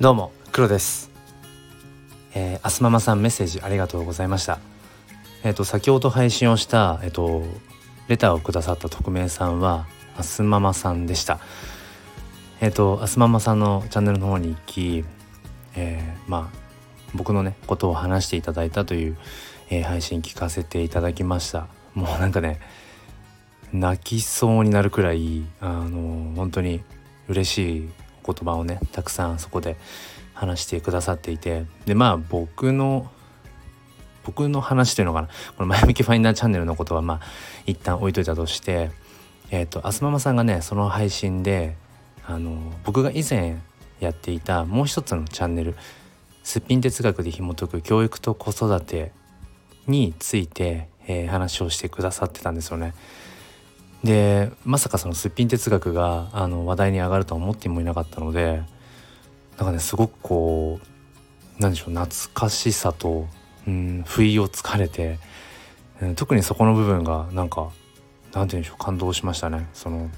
どうも黒です。えー、アスママさんメッセージありがとうございました。えっ、ー、と先ほど配信をしたえっ、ー、とレターをくださった匿名さんはアスママさんでした。えっ、とアスママさんのチャンネルの方に行きえまあ僕のねことを話していただいたという、え配信聞かせていただきました。もうなんかね泣きそうになるくらいあの本当に嬉しい言葉をねたくさんそこで話してくださっていてでまあ僕の僕の話というのかなこの前向きファインダーチャンネルのことはまあ一旦置いといたとしてえっ、ー、とあすママさんがねその配信であの僕が以前やっていたもう一つのチャンネル「すっぴん哲学で紐解く教育と子育て」について、えー、話をしてくださってたんですよね。でまさかそのすっぴん哲学があの話題に上がるとは思ってもいなかったのでなんかねすごくこうなんでしょう懐かしさと、うん、不意をつかれて、うん、特にそこの部分がなんかなんて言うんでしょう感動しましたね。その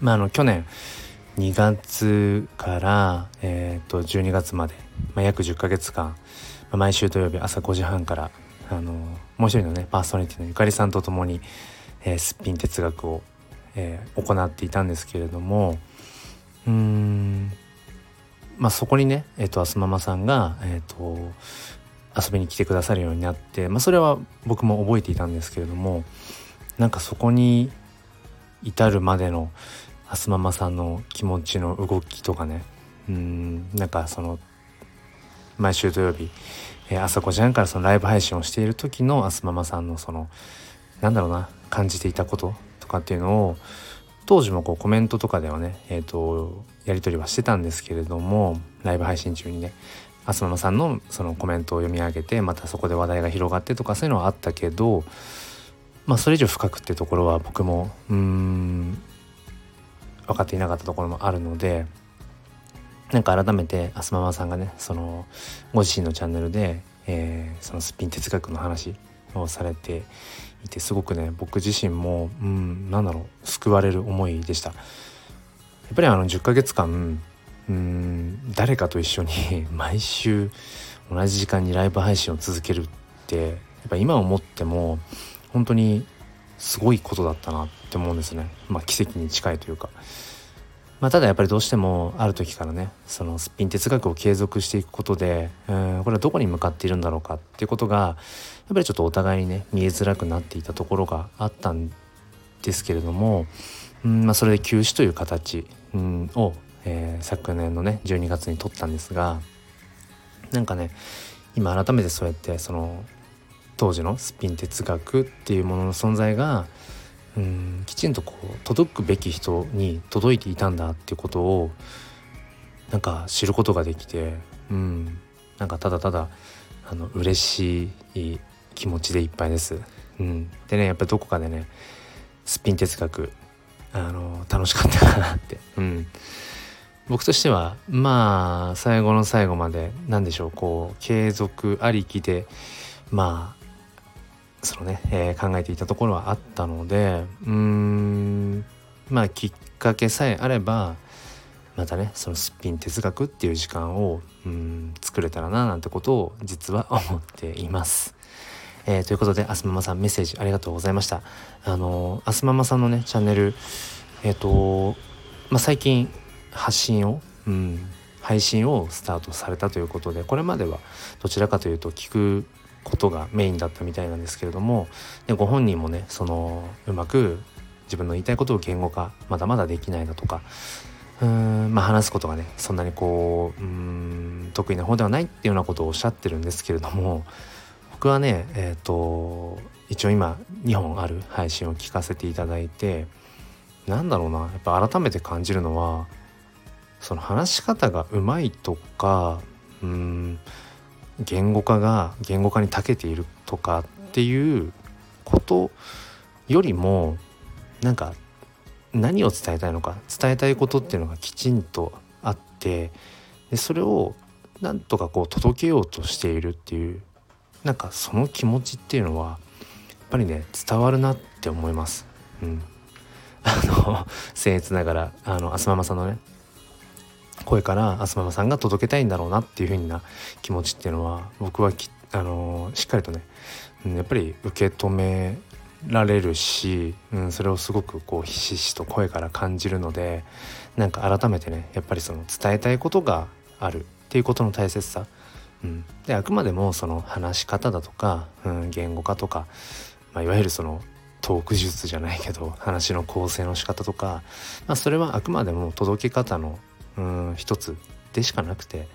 まあ、あの去年2月から、えー、と12月まで、まあ、約10ヶ月間、まあ、毎週土曜日朝5時半からあのもう一人のねパーソナリティのゆかりさんと共にえ、すっぴん哲学を、え、行っていたんですけれどもうーんまあそこにねえっ、ー、とあすママさんがえっ、と遊びに来てくださるようになって、まあ、それは僕も覚えていたんですけれどもなんかそこに至るまでのあすママさんの気持ちの動きとかねうんなんかその毎週土曜日、えー、朝5時半からそのライブ配信をしている時のあすママさんのそのなんだろうな感じていたこととかっていうのを当時もこうコメントとかではね、えーと、やり取りはしてたんですけれどもライブ配信中にねあすままさんのそのコメントを読み上げてまたそこで話題が広がってとかそういうのはあったけどまあそれ以上深くってところは僕もうん分かっていなかったところもあるのでなんか改めてあすままさんがねそのご自身のチャンネルで、えー、そのすっぴん哲学の話をされていてすごくね僕自身もうんなんだろう救われる思いでした。やっぱりあの10ヶ月間うん誰かと一緒に 毎週同じ時間にライブ配信を続けるってやっぱ今思っても本当にすごいことだったなって思うんですね。まあ奇跡に近いというか。まあ、ただやっぱりどうしてもある時からねそのすっぴん哲学を継続していくことでうんこれはどこに向かっているんだろうかっていうことがやっぱりちょっとお互いにね見えづらくなっていたところがあったんですけれどもうん、まあ、それで休止という形うんを、えー、昨年のね12月に取ったんですがなんかね今改めてそうやってその当時のスピン哲学っていうものの存在がうん。きちんとこう届くべき人に届いていたんだっていうことをなんか知ることができてうん。なんかただただあの嬉しい気持ちでいっぱいです。うん、でねやっぱりどこかでねすっぴん哲学あの楽しかったかなって、うん、僕としてはまあ最後の最後まで何でしょうこう継続ありきでまあそのね、えー、考えていたところはあったのでうーんまあきっかけさえあればまたねそのすっぴん哲学っていう時間をうん作れたらななんてことを実は思っています。えー、ということであすままさんメッセージありがとうございました。あのあすままさんのねチャンネルえっ、ー、とまあ最近発信をうん配信をスタートされたということでこれまではどちらかというと聞くことがメインだったみたいなんですけれどもでご本人もねそのうまく自分の言いたいことを言語化まだまだできないだとかうーんまあ話すことがねそんなにこううん得意な方ではないっていうようなことをおっしゃってるんですけれども僕はねえっ、ー、と一応今2本ある配信を聞かせていただいてなんだろうなやっぱ改めて感じるのはその話し方がうまいとかうん言語化が言語化に長けているとかっていうことよりもなんか何を伝えたいのか伝えたいことっていうのがきちんとあってでそれをなんとかこう届けようとしているっていうなんかその気持ちっていうのはやっぱりね伝わるなって思います。うん、あの 僭越ながらあのあすままさんのね声からあすままさんが届けたいんだろうなっていうふうな気持ちっていうのは僕は、あの、しっかりとね、うん、やっぱり受け止められるし、うん、それをすごくこうひしひしと声から感じるのでなんか改めてねやっぱりその伝えたいことがあるっていうことの大切さ、うん、であくまでもその話し方だとか、うん、言語化とか、まあ、いわゆるそのトーク術じゃないけど話の構成の仕方とか、まあ、それはあくまでも届け方のうん一つでしかなくてやっ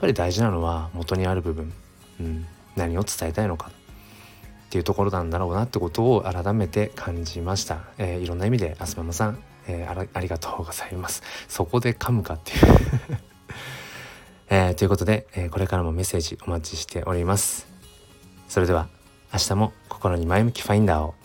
ぱり大事なのは元にある部分、うん、何を伝えたいのかっていうところなんだろうなってことを改めて感じました、えー、いろんな意味であすままさん、えー、ありがとうございます。そこで噛むかっていう。えー、ということで、えこれからもメッセージお待ちしております。それでは明日も心に前向きファインダーを。